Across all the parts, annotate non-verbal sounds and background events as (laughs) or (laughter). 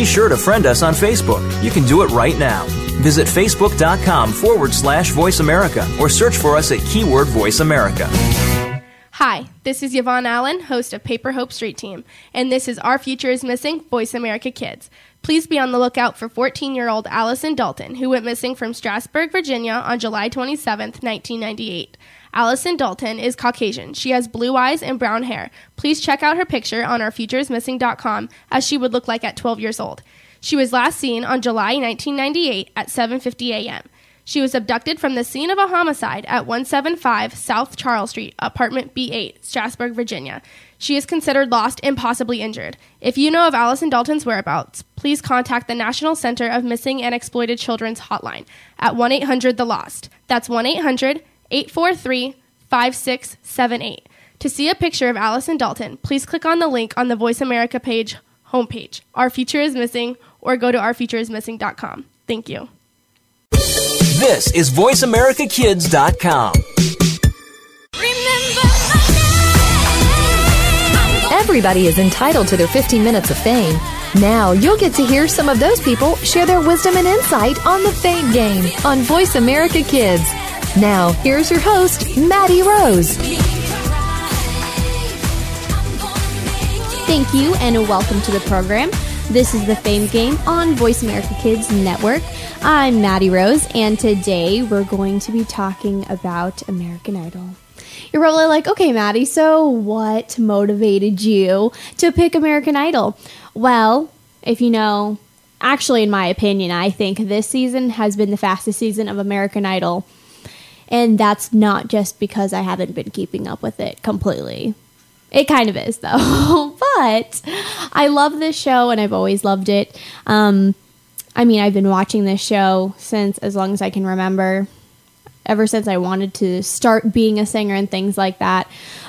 Be sure to friend us on Facebook. You can do it right now. Visit facebook.com forward slash voice America or search for us at keyword voice America. Hi, this is Yvonne Allen, host of Paper Hope Street Team, and this is Our Future is Missing Voice America Kids. Please be on the lookout for 14 year old Allison Dalton, who went missing from Strasburg, Virginia on July 27, 1998. Allison Dalton is Caucasian. She has blue eyes and brown hair. Please check out her picture on ourfutureismissing.com as she would look like at 12 years old. She was last seen on July 1998 at 7:50 a.m. She was abducted from the scene of a homicide at 175 South Charles Street, apartment B8, Strasburg, Virginia. She is considered lost and possibly injured. If you know of Allison Dalton's whereabouts, please contact the National Center of Missing and Exploited Children's hotline at 1 800 The Lost. That's 1 800 843 5678. To see a picture of Allison Dalton, please click on the link on the Voice America page homepage. Our Future is Missing, or go to ourfutureismissing.com. Thank you. This is VoiceAmericaKids.com. Everybody is entitled to their 15 minutes of fame. Now you'll get to hear some of those people share their wisdom and insight on the Fame Game on Voice America Kids. Now, here's your host, Maddie Rose. Thank you and welcome to the program. This is the Fame Game on Voice America Kids Network. I'm Maddie Rose, and today we're going to be talking about American Idol. You're probably like, okay, Maddie, so what motivated you to pick American Idol? Well, if you know, actually, in my opinion, I think this season has been the fastest season of American Idol. And that's not just because I haven't been keeping up with it completely. It kind of is, though. (laughs) but I love this show and I've always loved it. Um, I mean, I've been watching this show since as long as I can remember, ever since I wanted to start being a singer and things like that.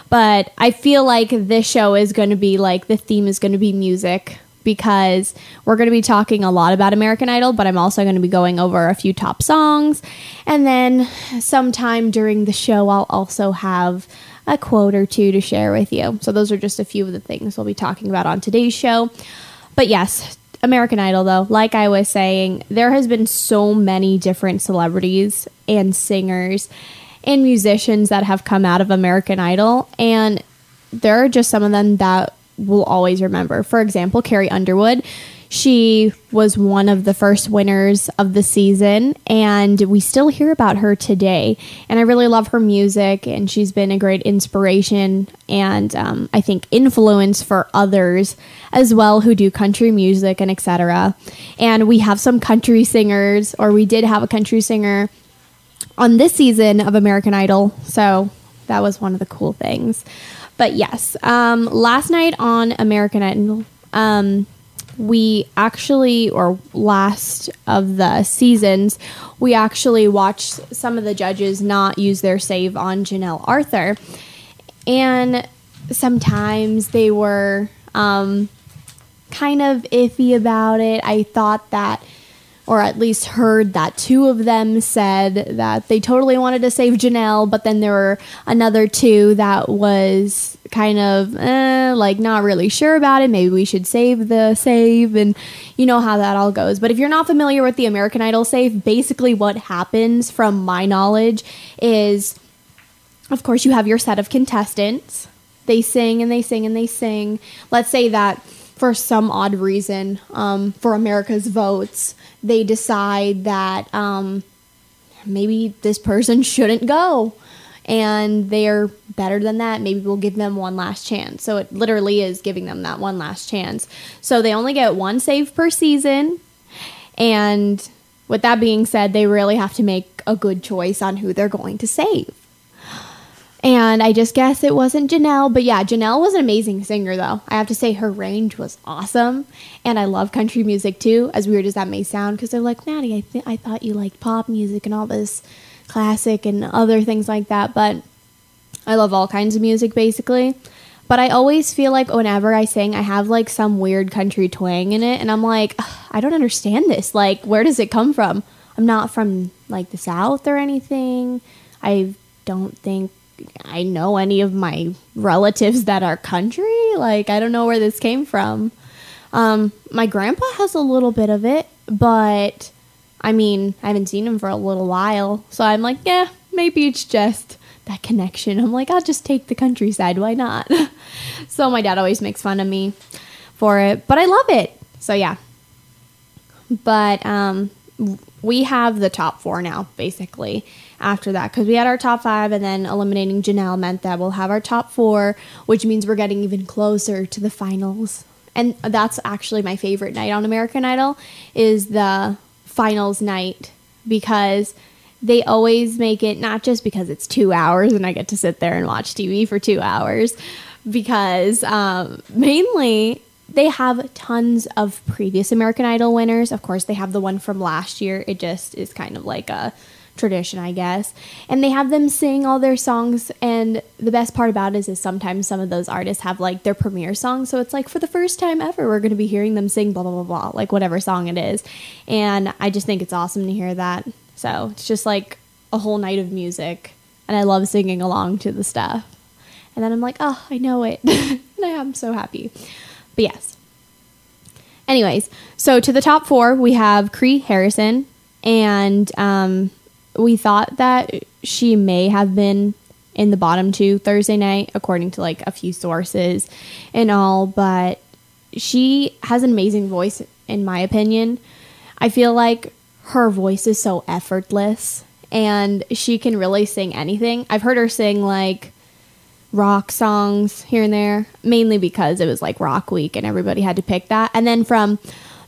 But I feel like this show is going to be like the theme is going to be music because we're going to be talking a lot about American Idol, but I'm also going to be going over a few top songs. And then sometime during the show, I'll also have a quote or two to share with you. So those are just a few of the things we'll be talking about on today's show. But yes, American Idol, though, like I was saying, there has been so many different celebrities and singers and musicians that have come out of American Idol. And there are just some of them that will always remember. For example, Carrie Underwood. She was one of the first winners of the season, and we still hear about her today. And I really love her music, and she's been a great inspiration and um, I think influence for others as well who do country music and etc. And we have some country singers, or we did have a country singer on this season of American Idol. So that was one of the cool things. But yes, um, last night on American Idol, um, we actually, or last of the seasons, we actually watched some of the judges not use their save on Janelle Arthur. And sometimes they were um, kind of iffy about it. I thought that, or at least heard that two of them said that they totally wanted to save Janelle, but then there were another two that was kind of eh, like not really sure about it. Maybe we should save the save, and you know how that all goes. But if you're not familiar with the American Idol save, basically what happens, from my knowledge, is of course you have your set of contestants. They sing and they sing and they sing. Let's say that for some odd reason, um, for America's votes, they decide that um, maybe this person (laughs) shouldn't go and they're better than that, maybe we'll give them one last chance. So it literally is giving them that one last chance. So they only get one save per season. And with that being said, they really have to make a good choice on who they're going to save. And I just guess it wasn't Janelle. But yeah, Janelle was an amazing singer, though. I have to say, her range was awesome. And I love country music too, as weird as that may sound, because they're like, Maddie, I, th- I thought you liked pop music and all this classic and other things like that. But I love all kinds of music, basically. But I always feel like whenever I sing, I have like some weird country twang in it. And I'm like, I don't understand this. Like, where does it come from? I'm not from like the South or anything. I don't think I know any of my relatives that are country. Like, I don't know where this came from. Um, my grandpa has a little bit of it, but I mean, I haven't seen him for a little while, so I'm like, yeah, maybe it's just that connection. I'm like, I'll just take the countryside. Why not? (laughs) so my dad always makes fun of me for it, but I love it. So yeah. But um, we have the top four now, basically, after that. Because we had our top five, and then eliminating Janelle meant that we'll have our top four, which means we're getting even closer to the finals. And that's actually my favorite night on American Idol is the finals night because they always make it not just because it's two hours and I get to sit there and watch TV for two hours, because um, mainly they have tons of previous American Idol winners. Of course, they have the one from last year. It just is kind of like a tradition, I guess. And they have them sing all their songs. And the best part about it is, is sometimes some of those artists have like their premiere song. So it's like for the first time ever, we're going to be hearing them sing blah, blah, blah, blah, like whatever song it is. And I just think it's awesome to hear that. So it's just like a whole night of music. And I love singing along to the stuff. And then I'm like, oh, I know it. (laughs) and I am so happy. But yes. Anyways, so to the top four, we have Kree Harrison. And um, we thought that she may have been in the bottom two Thursday night, according to like a few sources and all. But she has an amazing voice, in my opinion. I feel like her voice is so effortless and she can really sing anything. I've heard her sing like rock songs here and there, mainly because it was like rock week and everybody had to pick that. And then from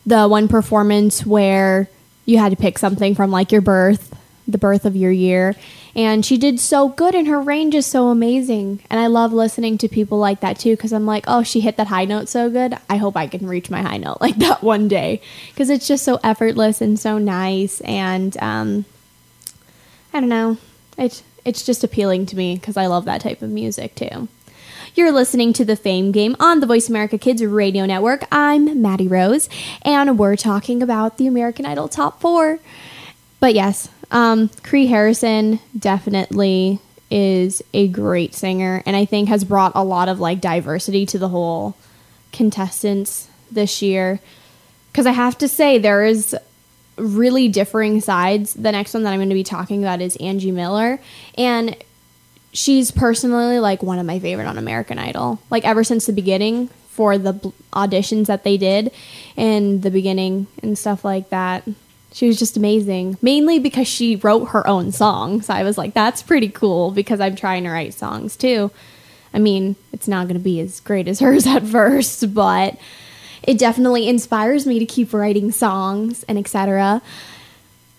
the one performance where you had to pick something from like your birth, the birth of your year. And she did so good, and her range is so amazing. And I love listening to people like that too, because I'm like, oh, she hit that high note so good. I hope I can reach my high note like (laughs) that one day, because it's just so effortless and so nice. And um, I don't know, it's it's just appealing to me because I love that type of music too. You're listening to the Fame Game on the Voice America Kids Radio Network. I'm Maddie Rose, and we're talking about the American Idol Top Four. But yes, um, Kree Harrison definitely is a great singer, and I think has brought a lot of like diversity to the whole contestants this year. Because I have to say, there is really differing sides. The next one that I'm going to be talking about is Angie Miller, and she's personally like one of my favorite on American Idol. Like ever since the beginning for the auditions that they did in the beginning and stuff like that. She was just amazing, mainly because she wrote her own songs. I was like, that's pretty cool because I'm trying to write songs too. I mean, it's not going to be as great as (laughs) hers at first, but it definitely inspires me to keep writing songs and etc.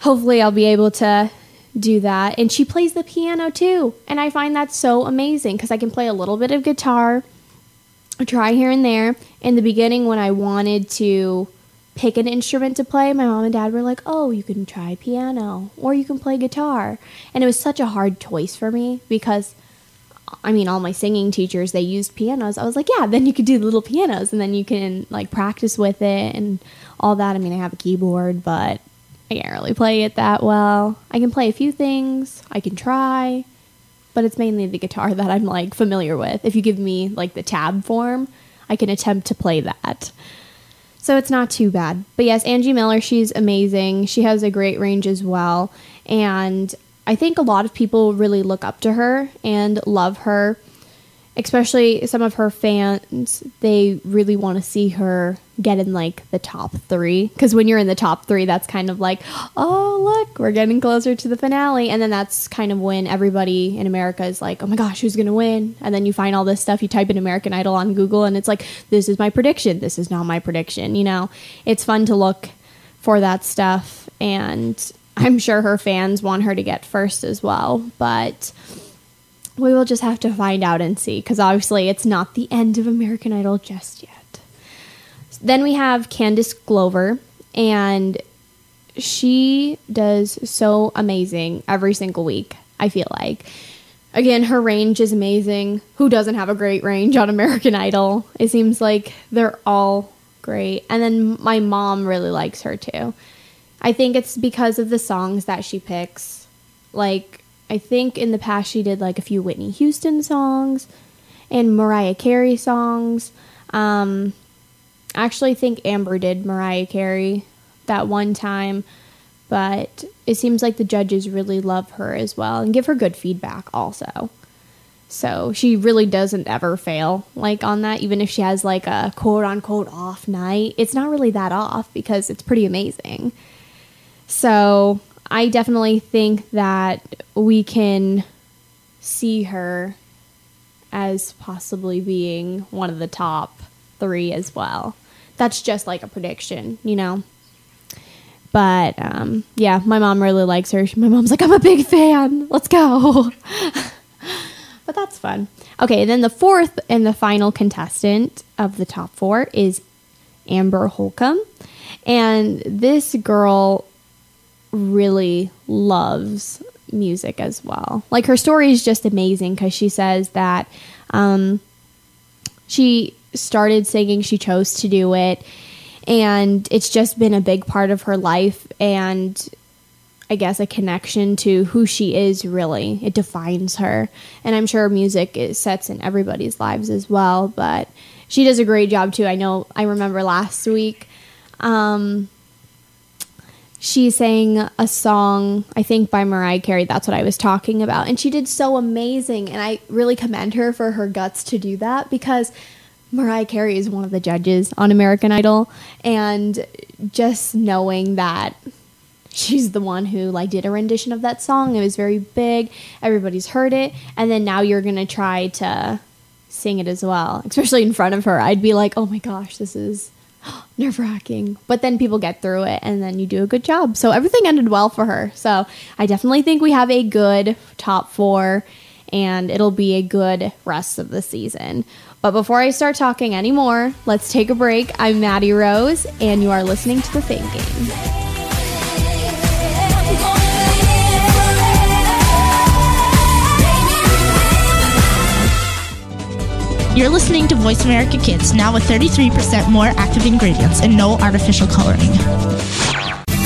Hopefully, I'll be able to do that. And she plays the piano too. And I find that so amazing because I can play a little bit of guitar, try here and there. In the beginning, when I wanted to pick an instrument to play, my mom and dad were like, "Oh, you can try piano or you can play guitar." And it was such a hard choice for me because I mean, all my singing teachers they used pianos. I was like, "Yeah, then you could do the little pianos and then you can like practice with it and all that." I mean, I have a keyboard, but I can't really play it that well. I can play a few things. I can try, but it's mainly the guitar that I'm like familiar with. If you give me like the tab form, I can attempt to play that. So it's not too bad. But yes, Angie Miller, she's amazing. She has a great range as well. And I think a lot of people really look up to her and love her especially some of her fans, they really want to see her get in like the top three. Because when you're in the top three, that's kind of like, oh, look, we're getting closer to the finale. And then that's kind of when everybody in America is like, oh my gosh, who's to win? And then you find all this stuff. You type in American Idol on Google, and it's like, this is my prediction. This is not my prediction. You know, it's fun to look for that stuff. And I'm sure her fans want her to get first as well. But we will just have to find out and see because obviously it's not the end of American Idol just yet. Then we have Candice Glover, and she does so amazing every single week, I feel like. Again, her range is amazing. Who doesn't have a great range on American Idol? It seems like they're all great. And then my mom really likes her too. I think it's because of the songs that she picks. Like, I think in the past she did like a few Whitney Houston songs and Mariah Carey songs. Um, I actually think Amber did Mariah Carey that one time, but it seems like the judges really love her as well and give her good feedback also. So she really doesn't ever fail like on that, even if she has like a quote unquote off night. It's not really that off because it's pretty amazing. So I definitely think that we can see her as possibly being one of the top three as well. That's just like a prediction, you know? But um, yeah, my mom really likes her. My mom's like, I'm a big fan. Let's go. (laughs) but that's fun. Okay, then the fourth and the final contestant of the top four is Amber Holcomb. And this girl really loves music as well. Like her story is just amazing because she says that um, she started singing, she chose to do it, and it's just been a big part of her life and I guess a connection to who she is really. It defines her. And I'm sure music it sets in everybody's lives as well, but she does a great job too. I know I remember last week um, she sang a song, I think by Mariah Carey. That's what I was talking about. And she did so amazing. And I really commend her for her guts to do that because Mariah Carey is one of the judges on American Idol. And just knowing that she's the one who like did a rendition of that song, it was very big. Everybody's heard it. And then now you're to try to sing it as well, especially in front of her. I'd be like, oh my gosh, this is (gasps) nerve wracking. But then people get through it and then you do a good job. So everything ended well for her. So I definitely think we have a good top four and it'll be a good rest of the season. But before I start talking anymore, let's take a break. I'm Maddie Rose and you are listening to The Game. You're listening to Voice America Kids, now with 33% more active ingredients and no artificial coloring.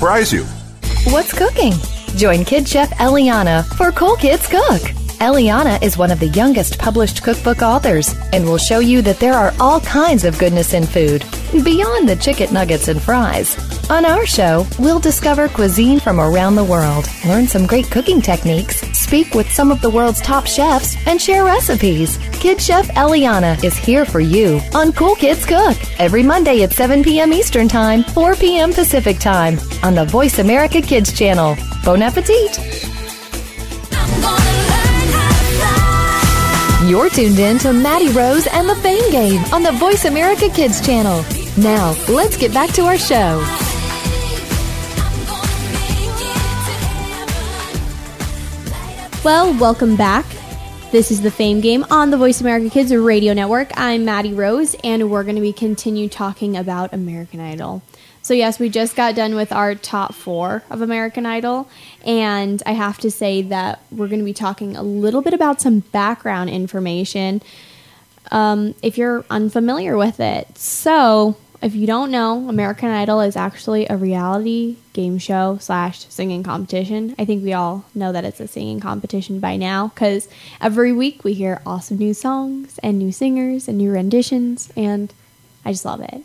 surprise you. What's cooking? Join Kid Chef Eliana for Cool Kids Cook. Eliana is one of the youngest published cookbook authors and will show you that there are all kinds of goodness in food, beyond the chicken nuggets and fries. On our show, we'll discover cuisine from around the world, learn some great cooking techniques, speak with some of the world's top chefs, and share recipes. Kid Chef Eliana is here for you on Cool Kids Cook every Monday at 7 p.m. Eastern Time, 4 p.m. Pacific Time on the Voice America Kids channel. Bon appetit! You're tuned in to Maddie Rose and the Fame Game on the Voice America Kids channel. Now, let's get back to our show. Well, welcome back. This is the Fame Game on the Voice America Kids Radio Network. I'm Maddie Rose, and we're going to be continue talking about American Idol. So yes, we just got done with our top four of American Idol, and I have to say that we're going to be talking a little bit about some background information um, if you're unfamiliar with it. So if you don't know, American Idol is actually a reality game show slash singing competition. I think we all know that it's a singing competition by now because every week we hear awesome new songs and new singers and new renditions, and I just love it.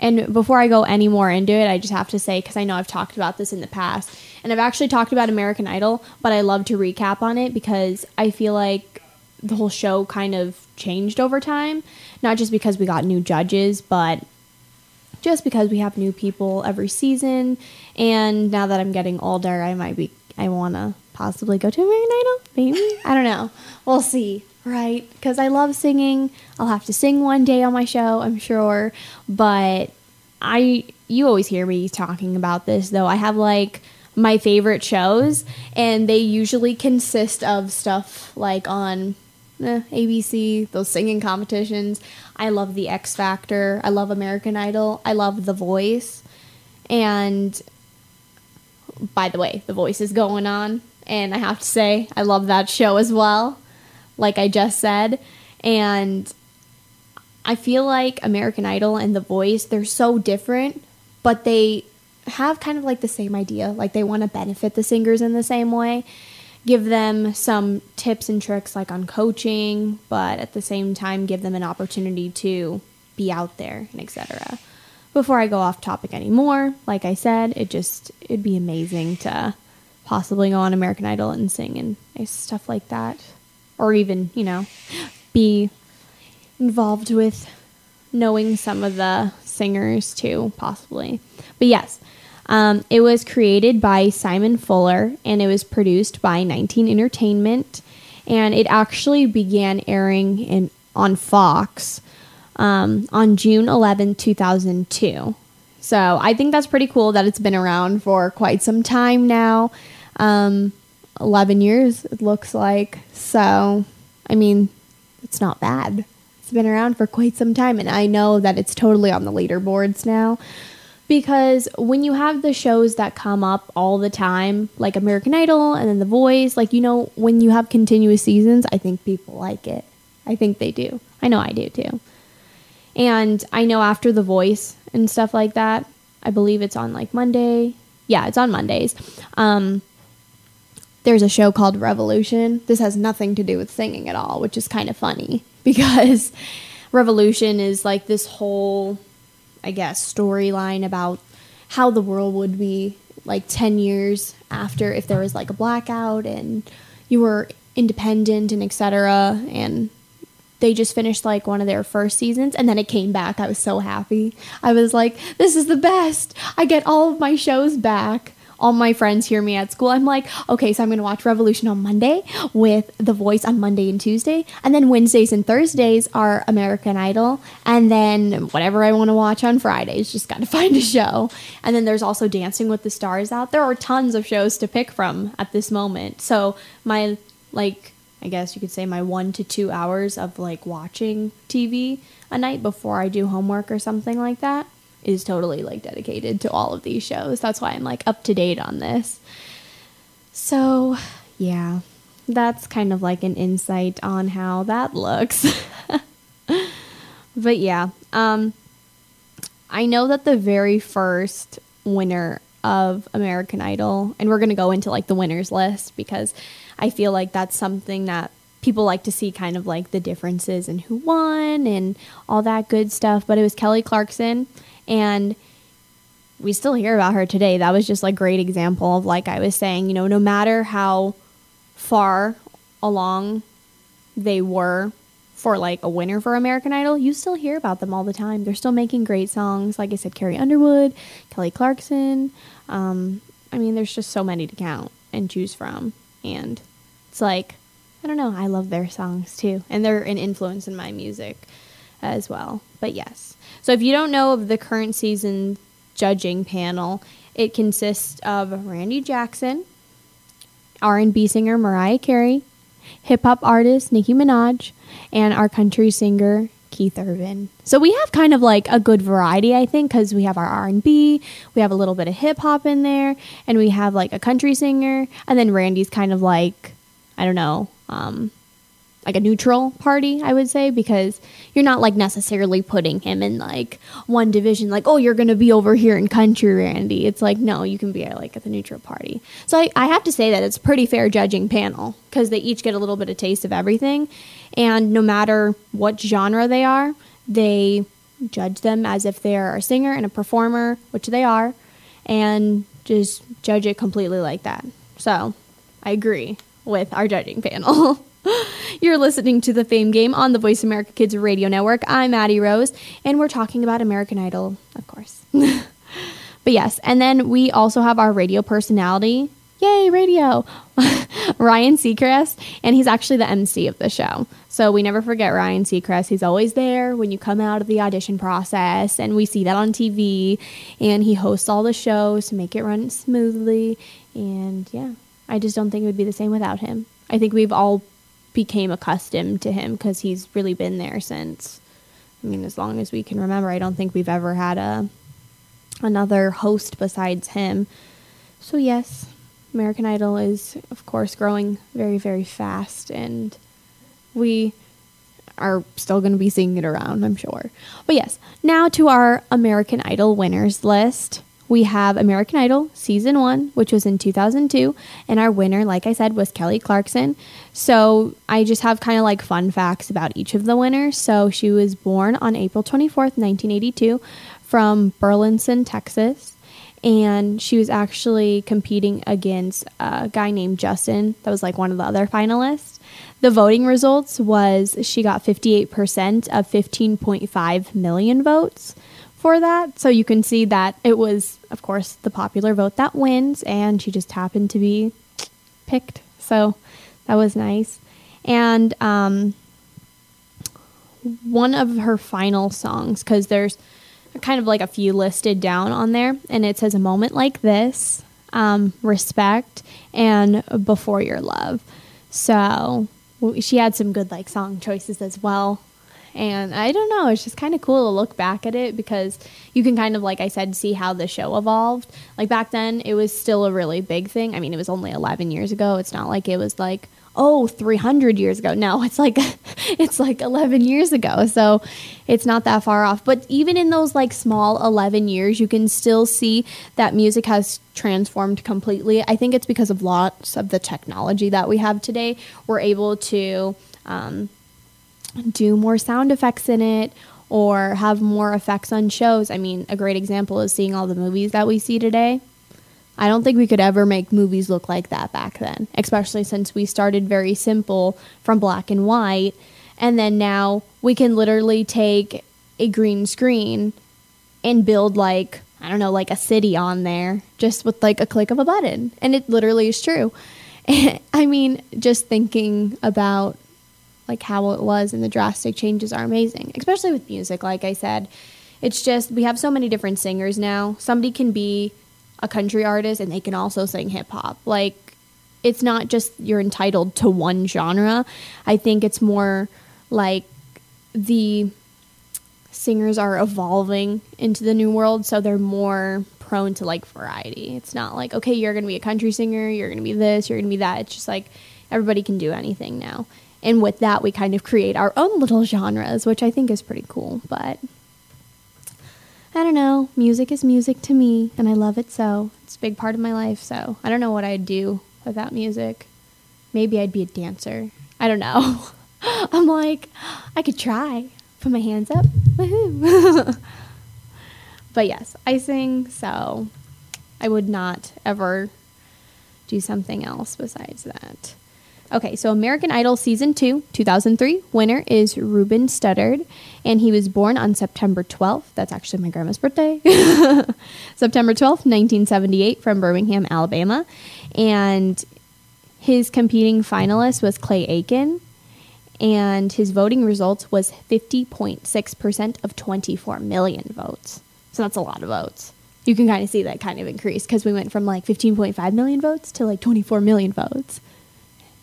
And before I go any more into it, I just have to say, because I know I've talked about this in the past, and I've actually talked about American Idol, but I love to recap on it because I feel like the whole show kind of changed over time. Not just because we got new judges, but just because we have new people every season. And now that I'm getting older, I might be, I want to possibly go to American Idol. Maybe. I don't know. We'll see right? Because I love singing. I'll have to sing one day on my show, I'm sure. But I, you always hear me talking about this, though. I have like my favorite shows, and they usually consist of stuff like on eh, ABC, those singing competitions. I love The X Factor. I love American Idol. I love The Voice. And by the way, The Voice is going on. And I have to say, I love that show as well like I just said. And I feel like American Idol and The Voice, they're so different, but they have kind of like the same idea. Like they want to benefit the singers in the same way, give them some tips and tricks like on coaching, but at the same time give them an opportunity to be out there and etc. Before I go off topic anymore, like I said, it just it'd be amazing to possibly go on American Idol and sing and stuff like that or even, you know, be involved with knowing some of the singers too, possibly. But yes, um, it was created by Simon Fuller and it was produced by 19 Entertainment. And it actually began airing in on Fox um, on June 11, 2002. So I think that's pretty cool that it's been around for quite some time now. Um, 11 years, it looks like. So, I mean, it's not bad. It's been around for quite some time, and I know that it's totally on the leaderboards now. Because when you have the shows that come up all the time, like American Idol and then The Voice, like, you know, when you have continuous seasons, I think people like it. I think they do. I know I do too. And I know after The Voice and stuff like that, I believe it's on like Monday. Yeah, it's on Mondays. Um, there's a show called Revolution. This has nothing to do with singing at all, which is kind of funny (laughs) because Revolution is like this whole, I guess, storyline about how the world would be like 10 years after if there was like a blackout and you were independent and etc. And they just finished like one of their first seasons and then it came back. I was so happy. I was like, this is the best. I get all of my shows back all my friends hear me at school, I'm like, okay, so I'm going to watch Revolution on Monday with The Voice on Monday and Tuesday. And then Wednesdays and Thursdays are American Idol. And then whatever I want to watch on Fridays, just got to (laughs) find a show. And then there's also Dancing with the Stars out. There are tons of shows to pick from at this moment. So my, like, I guess you could say my one to two hours of like watching TV a night before I do homework or something like that is totally like dedicated to all of these shows. That's why I'm like up to date on this. So, yeah. That's kind of like an insight on how that looks. (laughs) but yeah, um I know that the very first winner of American Idol, and we're going to go into like the winners list because I feel like that's something that people like to see kind of like the differences and who won and all that good stuff. But it was Kelly Clarkson and we still hear about her today. That was just like great example of like I was saying, you know, no matter how far along they were for like a winner for American Idol, you still hear about them all the time. They're still making great songs. Like I said, Carrie Underwood, Kelly Clarkson. Um, I mean, there's just so many to count and choose from. And it's like, I don't know, I love their songs too. And they're an influence in my music as well. But yes. So if you don't know of the current season judging panel, it consists of Randy Jackson, R&B singer Mariah Carey, hip hop artist Nicki Minaj, and our country singer Keith Urban. So we have kind of like a good variety, I think, because we have our R&B, we have a little bit of hip hop in there, and we have like a country singer, and then Randy's kind of like, I don't know, um, like a neutral party, I would say, because you're not like necessarily putting him in like one division, like, oh, you're going to be over here in country, Randy. It's like, no, you can be like at the neutral party. So I, I have to say that it's pretty fair judging panel because they each get a little bit of taste of everything. And no matter what genre they are, they judge them as if they are a singer and a performer, which they are, and just judge it completely like that. So, I agree with our judging panel. (laughs) (laughs) You're listening to the Fame Game on the Voice America Kids Radio Network. I'm Maddie Rose, and we're talking about American Idol, of course. (laughs) but yes, and then we also have our radio personality. Yay, radio! (laughs) Ryan Seacrest, and he's actually the MC of the show. So we never forget Ryan Seacrest. He's always there when you come out of the audition process, and we see that on TV. And he hosts all the shows to make it run smoothly. And yeah, I just don't think it would be the same without him. I think we've all became accustomed to him because he's really been there since. I mean, as long as we can remember, I don't think we've ever had a another host besides him. So yes, American Idol is of course growing very very fast, and we are still going to be seeing it around, I'm sure. But yes, now to our American Idol winners list we have American Idol season one, which was in 2002, and our winner, like I said, was Kelly Clarkson. So I just have kind of like fun facts about each of the winners. So she was born on April 24th, 1982, from Burleson, Texas. And she was actually competing against a guy named Justin, that was like one of the other finalists. The voting results was she got 58% of 15.5 million votes for that. So you can see that it was, of course, the popular vote that wins, and she just happened to be picked. So that was nice. And um, one of her final songs, because there's kind of like a few listed down on there, and it says a moment like this, um, respect, and before your love. So she had some good like song choices as well. And I don't know, it's just kind of cool to look back at it because you can kind of, like I said, see how the show evolved. Like back then, it was still a really big thing. I mean, it was only 11 years ago. It's not like it was like, oh, 300 years ago. No, (laughs) it's like it's like 11 years ago. So it's not that far off. But even in those like small 11 years, you can still see that music has transformed completely. I think it's because of lots of the technology that we have today. We're able to um, do more sound effects in it or have more effects on shows. I mean, a great example is seeing all the movies that we see today. I don't think we could ever make movies look like that back then, especially since we started very simple from black and white. And then now we can literally take a green screen and build like, I don't know, like a city on there just with like a click of a button. And it literally is true. (laughs) I mean, just thinking about like how it was and the drastic changes are amazing, especially with music. Like I said, it's just we have so many different singers now. Somebody can be a country artist and they can also sing hip hop. Like it's not just you're entitled to one genre. I think it's more like the singers are evolving into the new world, so they're more prone to like variety. It's not like, okay, you're going to be a country singer, you're going to be this, you're going to be that. It's just like everybody can do anything now and with that we kind of create our own little genres which i think is pretty cool but i don't know. Music is music to me and i love it so. It's a big part of my life so i don't know what i'd do without music. Maybe i'd be a dancer. I don't know. (laughs) I'm like i could try. Put my hands up. Woohoo. (laughs) But yes i sing so i would not ever do something else besides that Okay, so American Idol Season 2, 2003, winner is Ruben Studdard, and he was born on September 12th. That's actually my grandma's birthday. (laughs) September 12th, 1978, from Birmingham, Alabama. And his competing finalist was Clay Aiken, and his voting results was 50.6% of 24 million votes. So that's a lot of votes. You can kind of see that kind of increase because we went from like 15.5 million votes to like 24 million votes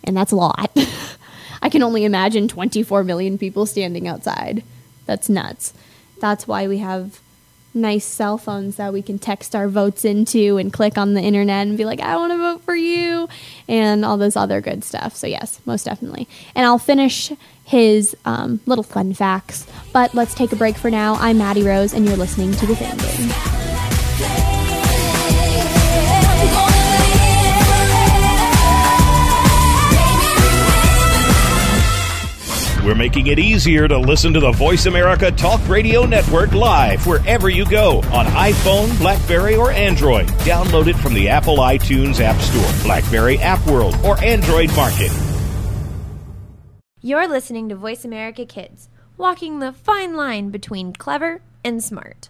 and that's a lot. (laughs) I can only imagine 24 million people standing outside. That's nuts. That's why we have nice cell phones that we can text our votes into and click on the internet and be like, I want to vote for you, and all this other good stuff. So, yes, most definitely. And I'll finish his um, little fun facts. But let's take a break for now. I'm Maddie Rose, and you're listening to The Fame Game. We're making it easier to listen to the Voice America Talk Radio Network live wherever you go on iPhone, Blackberry, or Android. Download it from the Apple iTunes App Store, Blackberry App World, or Android Market. You're listening to Voice America Kids, walking the fine line between clever and smart.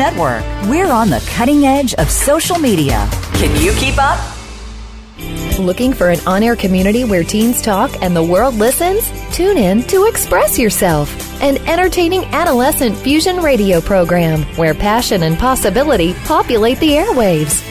Network. We're on the cutting edge of social media. Can you keep up? Looking for an on air community where teens talk and the world listens? Tune in to Express Yourself, an entertaining adolescent fusion radio program where passion and possibility populate the airwaves.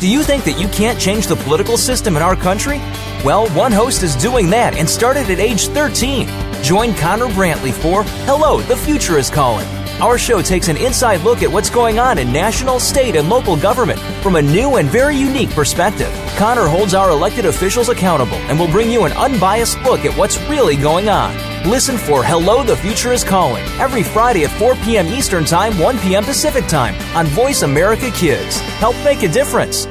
Do you think that you can't change the political system in our country? Well, one host is doing that and started at age 13. Join Connor Brantley for Hello, the Future is Calling. Our show takes an inside look at what's going on in national, state, and local government from a new and very unique perspective. Connor holds our elected officials accountable and will bring you an unbiased look at what's really going on. Listen for Hello, the Future is Calling every Friday at 4 p.m. Eastern Time, 1 p.m. Pacific Time on Voice America Kids. Help make a difference.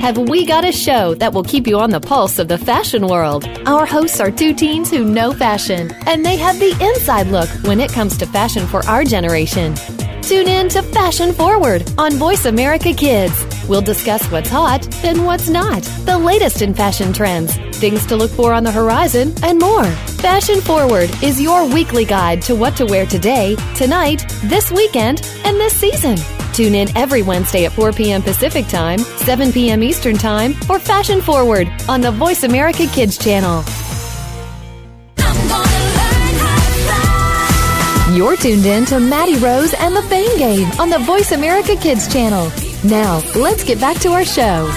Have we got a show that will keep you on the pulse of the fashion world? Our hosts are two teens who know fashion, and they have the inside look when it comes to fashion for our generation. Tune in to Fashion Forward on Voice America Kids. We'll discuss what's hot and what's not, the latest in fashion trends, things to look for on the horizon, and more. Fashion Forward is your weekly guide to what to wear today, tonight, this weekend, and this season. Tune in every Wednesday at 4 p.m. Pacific Time, 7 p.m. Eastern Time for Fashion Forward on the Voice America Kids channel. You're tuned in to Maddie Rose and the Fame Game on the Voice America Kids channel. Now, let's get back to our show.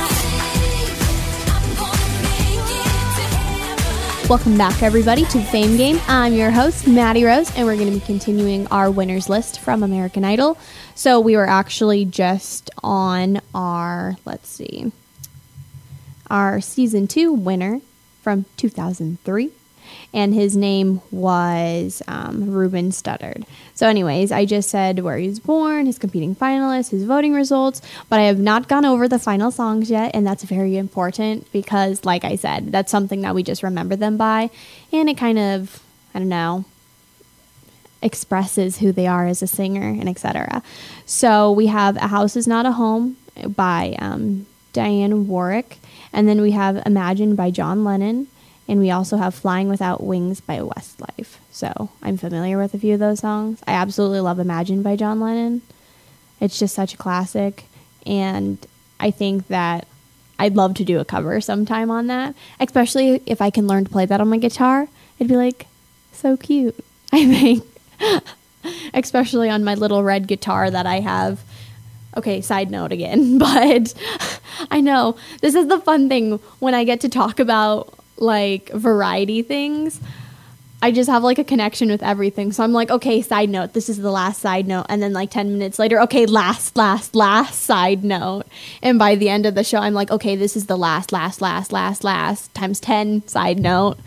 Welcome back, everybody, to Fame Game. I'm your host, Maddie Rose, and we're going to be continuing our winners list from American Idol. So we were actually just on our, let's see, our season two winner from 2003 and his name was um, Ruben Studdard. So, anyways, I just said where he was born, his competing finalists, his voting results, but I have not gone over the final songs yet, and that's very important because, like I said, that's something that we just remember them by, and it kind of, I don't know, expresses who they are as a singer and etc. So we have A House Is Not a Home by um, Dionne Warwick, and then we have Imagine by John Lennon and we also have Flying Without Wings by Westlife. So I'm familiar with a few of those songs. I absolutely love Imagine by John Lennon. It's just such a classic. And I think that I'd love to do a cover sometime on that, especially if I can learn to play that on my guitar. It'd be like so cute, (laughs) I think. (laughs) especially on my little red guitar that I have. Okay, side note again, (laughs) but I know this is the fun thing when I get to talk about like variety things, I just have like a connection with everything. So I'm like, okay, side note, this is the last side note. And then like 10 minutes later, okay, last, last, last side note. And by the end of the show, I'm like, okay, this is the last, last, last, last, last times 10 side note.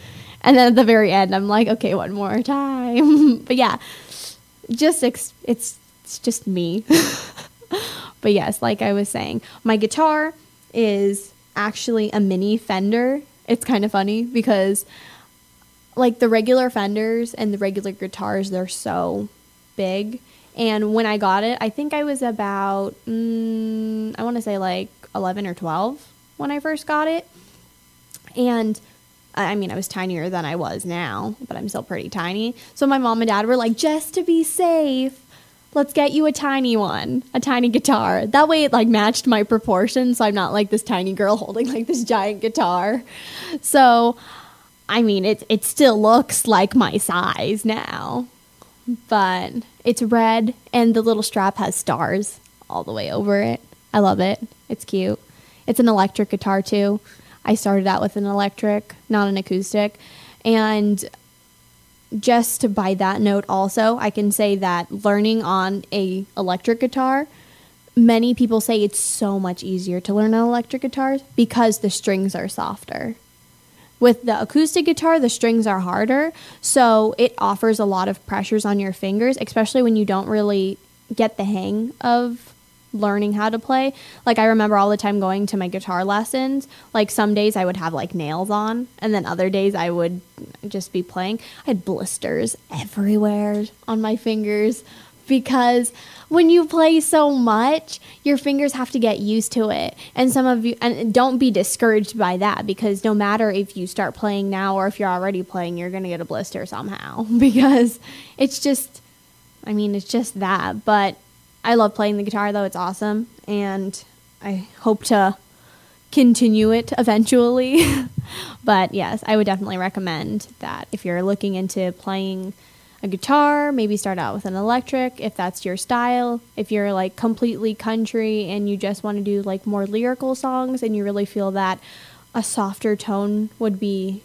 And then at the very end, I'm like, okay, one more time. (laughs) but yeah, just ex- it's, it's just me. (laughs) but yes, like I was saying, my guitar is actually a mini Fender it's kind of funny because like the regular fenders and the regular guitars they're so big. And when i got it i think i was about mm, i want to say like 11 or 12 when i first got it. And i mean i was tinier than i was now but i'm still pretty tiny. So my mom and dad were like just to be safe let's get you a tiny one, a tiny guitar. That way it like matched my proportions, so I'm not like this tiny girl holding like this giant guitar. So, I mean, it it still looks like my size now, but it's red and the little strap has stars all the way over it. I love it. It's cute. It's an electric guitar too. I started out with an electric, not an acoustic, and just by that note also i can say that learning on a electric guitar many people say it's so much easier to learn on electric guitars because the strings are softer. With the acoustic guitar the strings are harder so it offers a lot of pressures on your fingers especially when you don't really get the hang of learning how to play. Like I remember all the time going to my guitar lessons. Like some days I would have like nails on and then other days I would just be playing. I had blisters everywhere on my fingers because when you play so much, your fingers have to get used to it. And some of you and don't be discouraged by that because no matter if you start playing now or if you're already playing, you're going to get a blister somehow (laughs) because it's just I mean, it's just that, but I love playing the guitar though; it's awesome, and I hope to continue it eventually. (laughs) but yes, I would definitely recommend that if you're looking into playing a guitar, maybe start out with an electric if that's your style. If you're like completely country and you just want to do like more lyrical songs and you really feel that a softer tone would be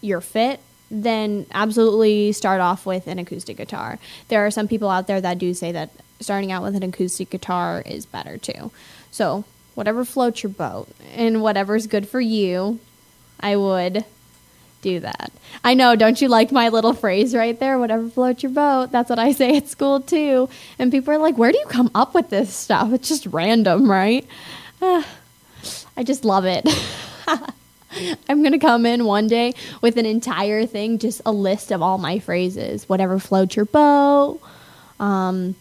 your fit, then absolutely start off with an acoustic guitar. There are some people out there that do say that starting out with an acoustic guitar is better too. So, whatever floats your boat and whatever's good for you, I would do that. I know, don't you like my little phrase right there? Whatever floats your boat. That's what I say at school too. And people are like, where do you come up with this stuff? It's just random, right? Uh, I just love it. (laughs) I'm going to come in one day with an entire thing, just a list of all my phrases. Whatever floats your boat. Um,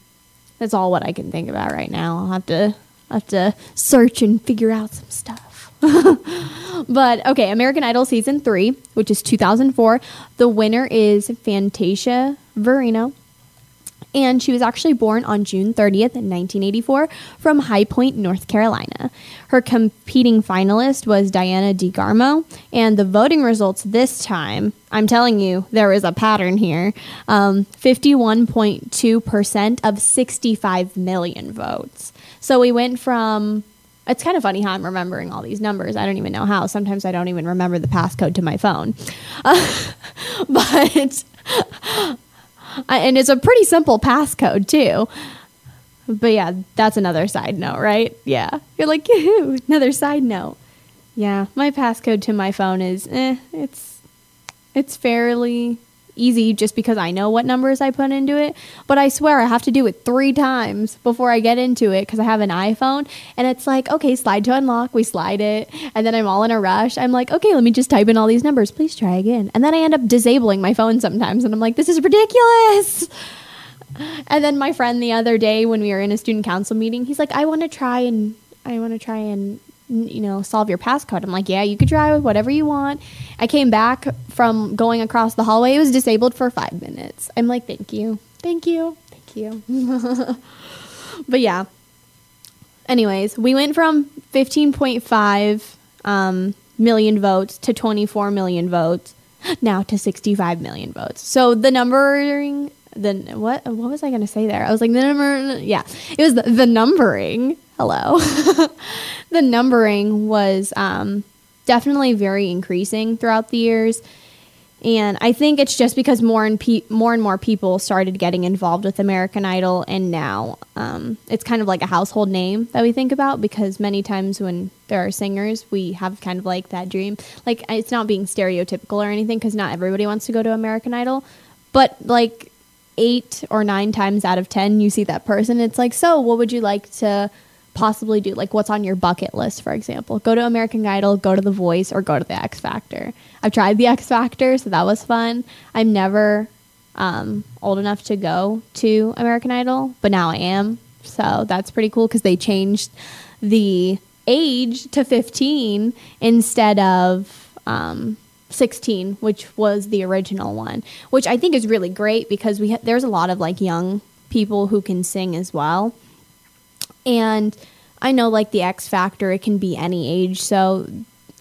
that's all what I can think about right now. I'll have to have to search and figure out some stuff. (laughs) but okay, American Idol season 3, which is 2004. The winner is Fantasia Barrino and she was actually born on June 30th, 1984, from High Point, North Carolina. Her competing finalist was Diana DeGarmo, and the voting results this time, I'm telling you, there is a pattern here. Um, 51.2% of 65 million votes. So we went from it's kind of funny how I'm remembering all these numbers. I don't even know how. Sometimes I don't even remember the passcode to my phone. Uh, (laughs) but and it's a pretty simple passcode too. But yeah, that's another side note, right? Yeah, you're like, another side note. Yeah, my passcode to my phone is, eh, it's it's fairly easy just because I know what numbers I put into it. But I swear I have to do it three times before I get into it because I have an iPhone. And it's like, okay, slide to unlock. We slide it. And then I'm all in a rush. I'm like, okay, let me just type in all these numbers. Please try again. And then I end up disabling my phone sometimes. And I'm like, this is ridiculous. (laughs) And then my friend the other day when we were in a student council meeting, he's like, I want to try and I want to try and you know, solve your passcode. I'm like, yeah, you could with whatever you want. I came back from going across the hallway. It was disabled for five minutes. I'm like, thank you. Thank you. Thank you. (laughs) but yeah. Anyways, we went from 15.5 um, million votes to 24 million votes, (gasps) now to 65 million votes. So the numbering, the what? What was I going to say there? I was like the number. Yeah, it was the, the numbering hello. (laughs) the numbering was um, definitely very increasing throughout the years. And I think it's just because more and pe- more and more people started getting involved with American Idol, and now um, it's kind of like a household name that we think about because many times when there are singers, we have kind of like that dream. Like it's not being stereotypical or anything because not everybody wants to go to American Idol, but like eight or nine times out of ten, you see that person. It's like, so what would you like to possibly do? Like, what's on your bucket list, for example? Go to American Idol, go to The Voice, or go to the X Factor. I've tried the X Factor, so that was fun. I'm never um, old enough to go to American Idol, but now I am. So that's pretty cool because they changed the age to 15 instead of um, 16, which was the original one, which I think is really great because we ha- there's a lot of like young people who can sing as well. And I know, like the X Factor, it can be any age. So,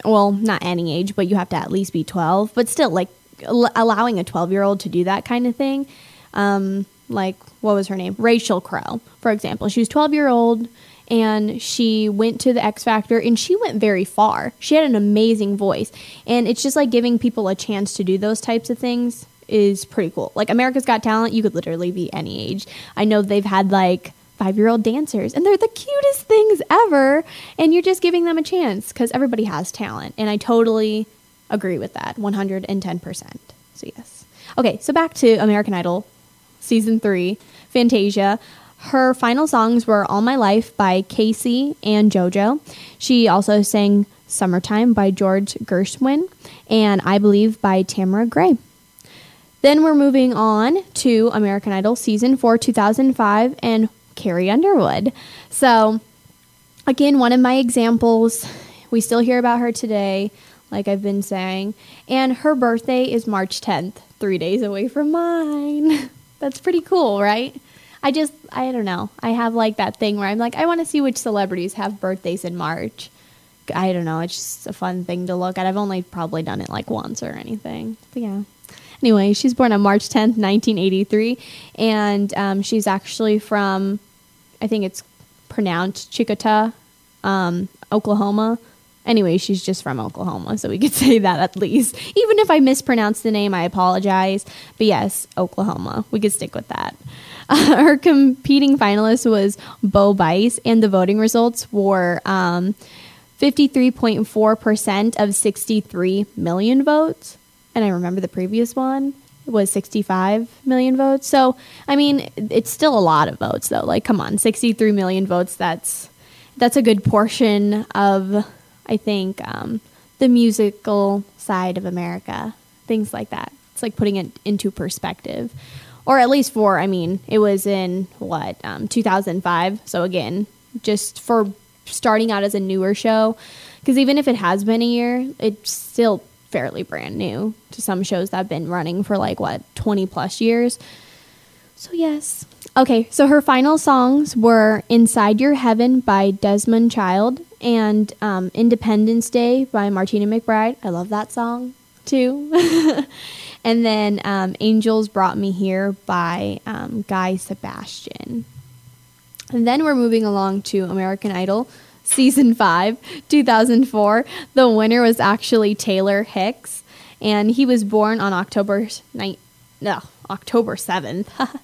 well, not any age, but you have to at least be 12. But still, like al- allowing a 12 year old to do that kind of thing. Um, like, what was her name? Rachel Crow, for example. She was 12 year old and she went to the X Factor and she went very far. She had an amazing voice. And it's just like giving people a chance to do those types of things is pretty cool. Like America's Got Talent, you could literally be any age. I know they've had like five year old dancers and they're the cutest things ever. And you're just giving them a chance because everybody has talent. And I totally agree with that 110%. So, yes. Okay, so back to American Idol season three, Fantasia. Her final songs were All My Life by K-Ci and JoJo. She also sang Summertime by George Gershwin and I Believe by Tamyra Gray. Then we're moving on to American Idol season 4 2005 and Carrie Underwood. So, again, one of my examples, we still hear about her today, like I've been saying, and her birthday is March 10th, three days away from mine. (laughs) That's pretty cool, right? I just, I don't know. I have like that thing where I'm like, I want to see which celebrities have birthdays in March. I don't know. It's just a fun thing to look at. I've only probably done it like once or anything. But yeah. Anyway, she's born on March 10th, 1983. And um, she's actually from, I think it's pronounced Chicota, um, Oklahoma. Anyway, she's just from Oklahoma, so we could (laughs) say that at least. Even if I mispronounce the name, I apologize. But yes, Oklahoma. We could stick with that. Uh, (laughs) her competing finalist was Bo Bice, and the voting results were um, 53.4% of 63 million votes. And I remember the previous one was 65 million votes. So, I mean, it's still a lot of votes though. Like come on, 63 million votes that's that's a good portion of I think um, the musical side of America. Things like that. It's like putting it into perspective. Or at least for, I mean, it was in what, um, 2005. So again, just for starting out as a newer show, because even if it has been a year, it's still fairly brand new to some shows that have been running for like what 20 plus years. So yes. Okay, so her final songs were Inside Your Heaven by Desmond Child and um, Independence Day by Martina McBride. I love that song too. (laughs) and then um, Angels Brought Me Here by um, Guy Sebastian. And then we're moving along to American Idol season 5, 2004. The winner was actually Taylor Hicks, and he was born on October 9 no, October 7th. (laughs)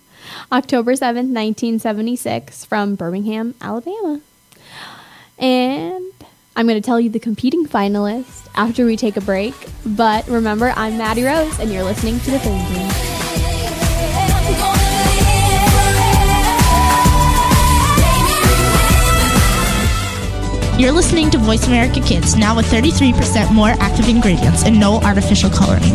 October 7th, 1976 from Birmingham, Alabama. And I'm going to tell you the competing finalists after we take a break. But remember, I'm Maddie Rose, and you're listening to The Fame Game. You're listening to Voice America Kids, now with 33% more active ingredients and no artificial coloring.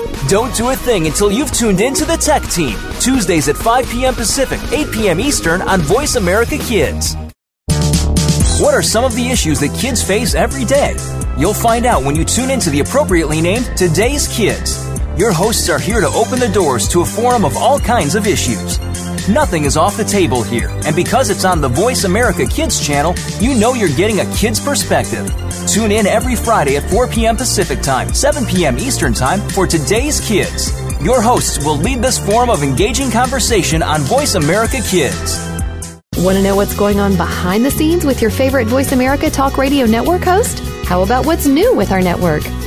Don't do a thing until you've tuned into the Tech Team, Tuesdays at 5 p.m. Pacific, 8 p.m. Eastern on Voice America Kids. What are some of the issues that kids face every day? You'll find out when you tune into the appropriately named Today's Kids. Your hosts are here to open the doors to a forum of all kinds of issues. Nothing is off the table here, and because it's on the Voice America Kids channel, you know you're getting a kid's perspective. Tune in every Friday at 4 p.m. Pacific Time, 7 p.m. Eastern Time for Today's Kids. Your hosts will lead this forum of engaging conversation on Voice America Kids. Want to know what's going on behind the scenes with your favorite Voice America Talk Radio Network host? How about what's new with our network?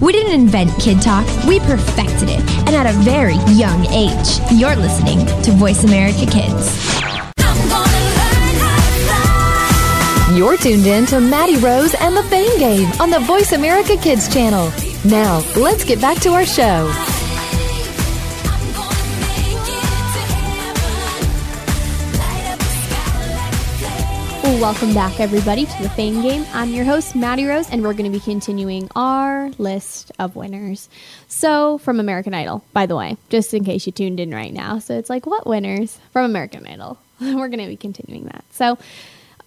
We didn't invent Kid Talk, we perfected it, and at a very young age. You're listening to Voice America Kids. You're tuned in to Maddie Rose and the Fame Game on the Voice America Kids channel. Now, let's get back to our show. Welcome back, everybody, to the Fame Game. I'm your host, Maddie Rose, and we're going to be continuing our list of winners. So, from American Idol, by the way, just in case you tuned in right now. So, it's like, what winners from American Idol? (laughs) we're going to be continuing that. So,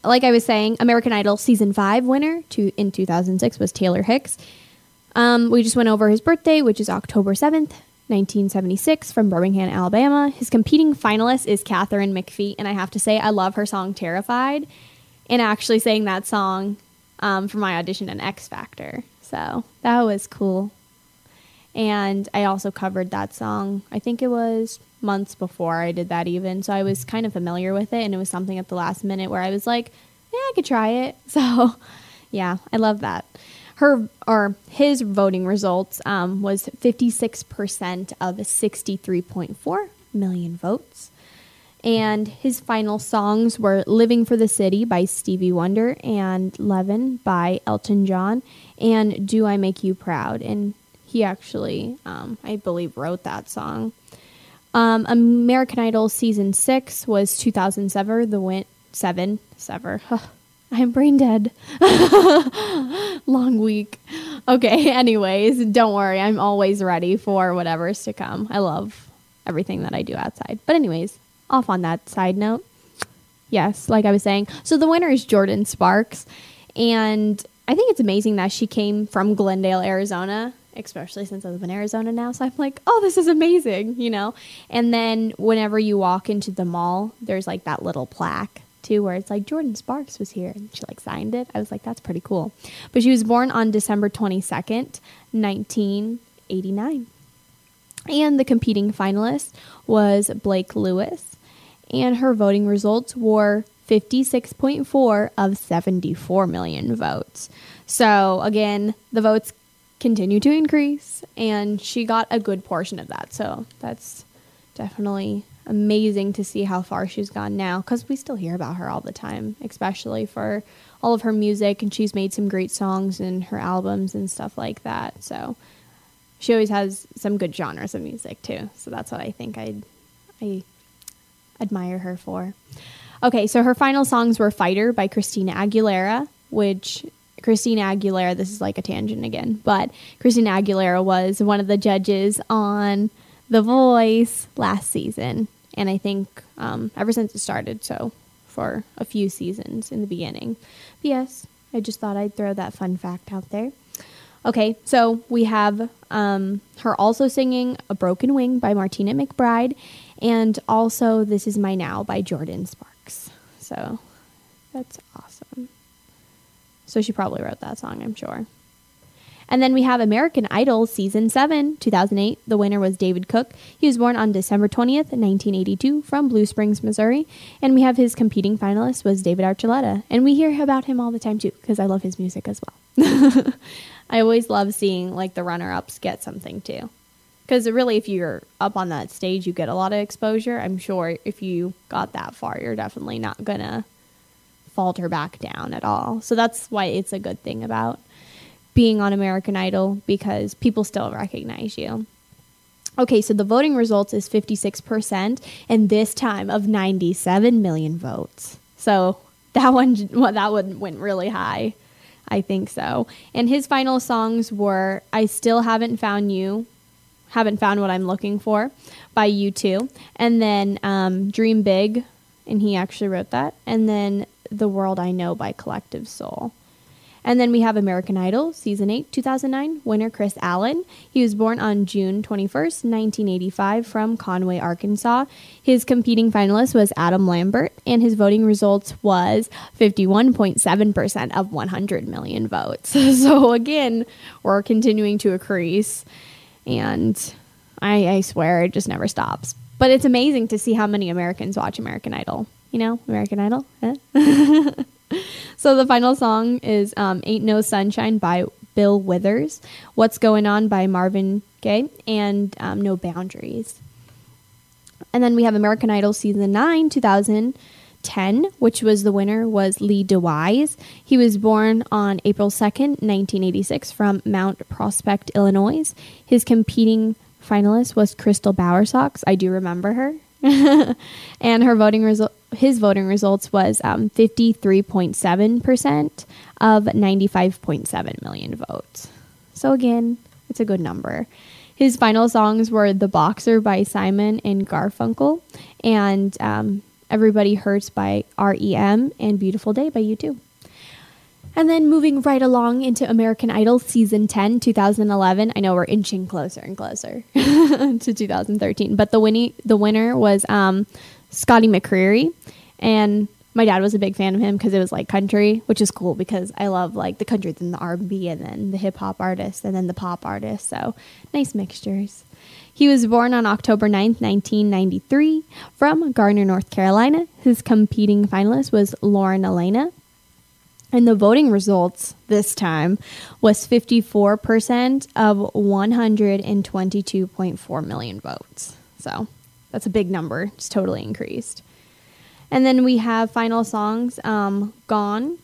like I was saying, American Idol season five winner to in 2006 was Taylor Hicks. Um, we just went over his birthday, which is October 7th, 1976, from Birmingham, Alabama. His competing finalist is Katharine McPhee, and I have to say, I love her song Terrified and actually sang that song um, for my audition in X Factor. So that was cool. And I also covered that song, I think it was months before I did that, even. So I was kind of familiar with it, and it was something at the last minute where I was like, yeah, I could try it. (laughs) So yeah, I love that. Her or his voting results um, was 56% of 63.4 million votes. And his final songs were Living for the City by Stevie Wonder and Levon by Elton John and Do I Make You Proud? And he actually, um, I believe, wrote that song. Um, American Idol season six was 2007. The win seven sever. (laughs) I'm brain dead. (laughs) Long week. Okay. (laughs) Anyways, don't worry. I'm always ready for whatever's to come. I love everything that I do outside. But anyways, off on that side note. Yes, like I was saying. So the winner is Jordin Sparks. And I think it's amazing that she came from Glendale, Arizona, especially since I live in Arizona now. So I'm like, oh, this is amazing, you know? And then whenever you walk into the mall, there's like that little plaque too where it's like Jordin Sparks was here and she like signed it. I was like, that's pretty cool. But she was born on December 22nd, 1989. And the competing finalist was Blake Lewis and her voting results were 56.4 of 74 million votes. So, again, the votes continue to increase, and she got a good portion of that. So, that's definitely amazing to see how far she's gone now because we still hear about her all the time, especially for all of her music, and she's made some great songs and her albums and stuff like that. So, she always has some good genres of music too. So that's what I think I'd I admire her for. Okay, so her final songs were Fighter by Christina Aguilera, which Christina Aguilera, this is like a tangent again, but Christina Aguilera was one of the judges on The Voice last season. And I think um, ever since it started, so for a few seasons in the beginning. But yes, I just thought I'd throw that fun fact out there. Okay, so we have um, her also singing A Broken Wing by Martina McBride and also This Is My Now by Jordin Sparks. So that's awesome. So she probably wrote that song, I'm sure. And then we have American Idol Season 7, 2008. The winner was David Cook. He was born on December 20th, 1982, from Blue Springs, Missouri. And we have his competing finalist was David Archuleta. And we hear about him all the time too, because I love his music as well. (laughs) I always love seeing like the runner ups get something too. Because really, if you're up on that stage, you get a lot of exposure. I'm sure if you got that far, you're definitely not to falter back down at all. So that's why it's a good thing about being on American Idol because people still recognize you. Okay, so the voting results is 56%, and this time of 97 million votes. So that (laughs) one, well, that one went really high. I think so. And his final songs were I Still Haven't Found You, Haven't Found What I'm Looking For by U2, and then um, Dream Big, and he actually wrote that, and then The World I Know by Collective Soul. And then we have American Idol, Season 8, 2009, winner Kris Allen. He was born on June 21st, 1985, from Conway, Arkansas. His competing finalist was Adam Lambert, and his voting results was 51.7% of 100 million votes. (laughs) so again, we're continuing to increase, and I, I swear it just never stops. But it's amazing to see how many Americans watch American Idol. You know, American Idol. (laughs) So the final song is um, Ain't No Sunshine by Bill Withers, What's Going On by Marvin Gaye, and um, No Boundaries. And then we have American Idol Season 9, 2010, which was the winner was Lee DeWyze. He was born on April 2nd, 1986 from Mount Prospect, Illinois. His competing finalist was Crystal Bowersox. I do remember her. (laughs) and her voting result his voting results was um, 53.7% of 95.7 million votes. So again, it's a good number. His final songs were The Boxer by Simon and Garfunkel and um, Everybody Hurts by REM and Beautiful Day by U2. And then moving right along into American Idol season 10, 2011. I know we're inching closer and closer (laughs) to 2013, but the winning the winner was um, Scotty McCreery, and my dad was a big fan of him because it was like country, which is cool because I love like the country and the R&B and then the hip hop artists and then the pop artists. So nice mixtures. He was born on October 9th, 1993, from Garner, North Carolina. His competing finalist was Lauren Alaina. And the voting results this time was 54% of 122.4 million votes. So that's a big number. It's totally increased. And then we have final songs um, Gone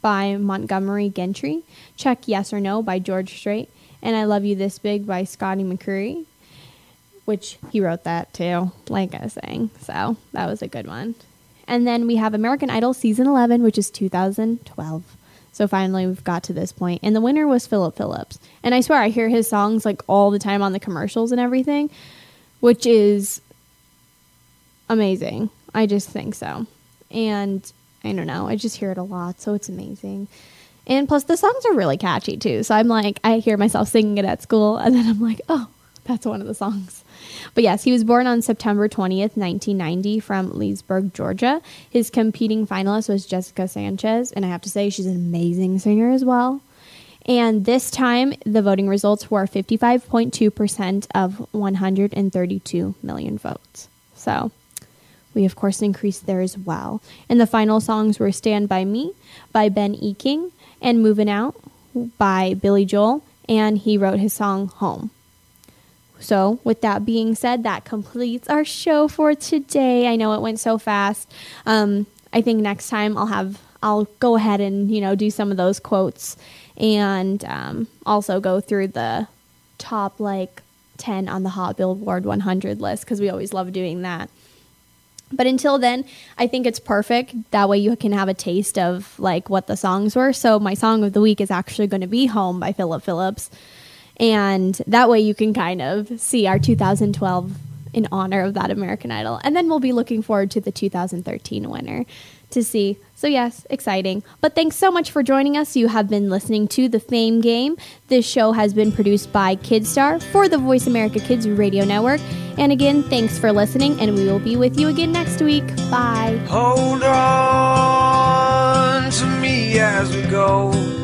by Montgomery Gentry, Check Yes or No by George Strait, and I Love You This Big by Scotty McCreery, which he wrote that too, like I was saying. So that was a good one. And then we have American Idol season 11, which is 2012. So finally, we've got to this point. And the winner was Philip Phillips. And I swear, I hear his songs like all the time on the commercials and everything, which is amazing. I just think so. And I don't know, I just hear it a lot, so it's amazing. And plus, the songs are really catchy too. So I'm like, I hear myself singing it at school, and then I'm like, oh, (laughs) that's one of the songs. But yes, he was born on September 20th, 1990, from Leesburg, Georgia. His competing finalist was Jessica Sanchez, and I have to say, she's an amazing singer as well. And this time, the voting results were 55.2% of 132 million votes. So we, of course, increased there as well. And the final songs were Stand By Me by Ben E. King and Moving Out by Billy Joel, and he wrote his song Home. So, with that being said, that completes our show for today. I know it went so fast. Um, I think next time I'll have I'll go ahead and you know do some of those quotes and um, also go through the top like 10 on the Hot Billboard 100 list because we always love doing that. But until then, I think it's perfect. That way you can have a taste of like what the songs were. So my song of the week is actually going to be Home by Philip Phillips. And that way you can kind of see our 2012 in honor of that American Idol. And then we'll be looking forward to the 2013 winner to see. So, yes, exciting. But thanks so much for joining us. You have been listening to The Fame Game. This show has been produced by Kidstar for the Voice America Kids Radio Network. And again, thanks for listening, and we will be with you again next week. Bye. Hold on to me as we go.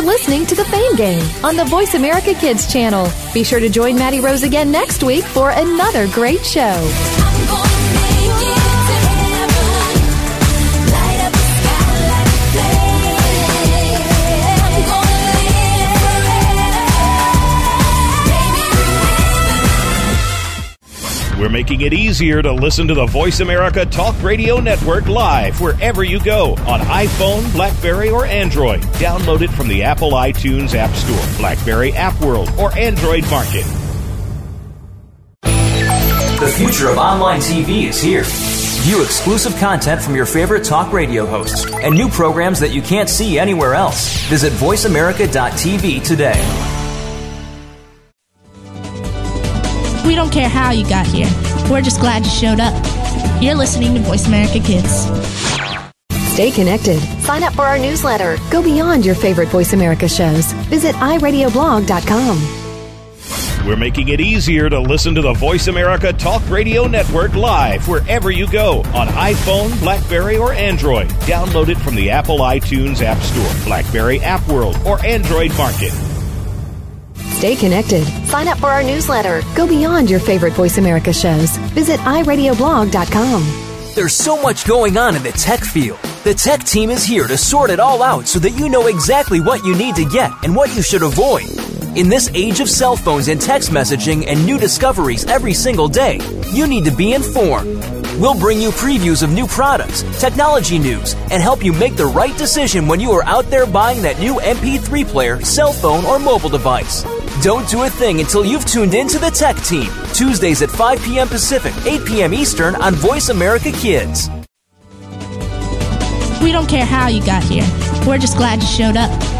For listening to the Fame Game on the Voice America Kids channel. Be sure to join Maddie Rose again next week for another great show. We're making it easier to listen to the Voice America Talk Radio Network live wherever you go on iPhone, Blackberry, or Android. Download it from the Apple iTunes App Store, Blackberry App World, or Android Market. The future of online TV is here. View exclusive content from your favorite talk radio hosts and new programs that you can't see anywhere else. Visit VoiceAmerica.tv today. We don't care how you got here. We're just glad you showed up. You're listening to Voice America Kids. Stay connected. Sign up for our newsletter. Go beyond your favorite Voice America shows. Visit iradioblog.com. We're making it easier to listen to the Voice America Talk Radio Network live wherever you go on iPhone, Blackberry, or Android. Download it from the Apple iTunes App Store, Blackberry App World, or Android Market. Stay connected. Sign up for our newsletter. Go beyond your favorite Voice America shows. Visit iradioblog.com. There's so much going on in the tech field. The tech team is here to sort it all out so that you know exactly what you need to get and what you should avoid. In this age of cell phones and text messaging and new discoveries every single day, you need to be informed. We'll bring you previews of new products, technology news, and help you make the right decision when you are out there buying that new MP3 player, cell phone, or mobile device. Don't do a thing until you've tuned into the Tech Team. Tuesdays at 5 p.m. Pacific, 8 p.m. Eastern on Voice America Kids. We don't care how you got here. We're just glad you showed up.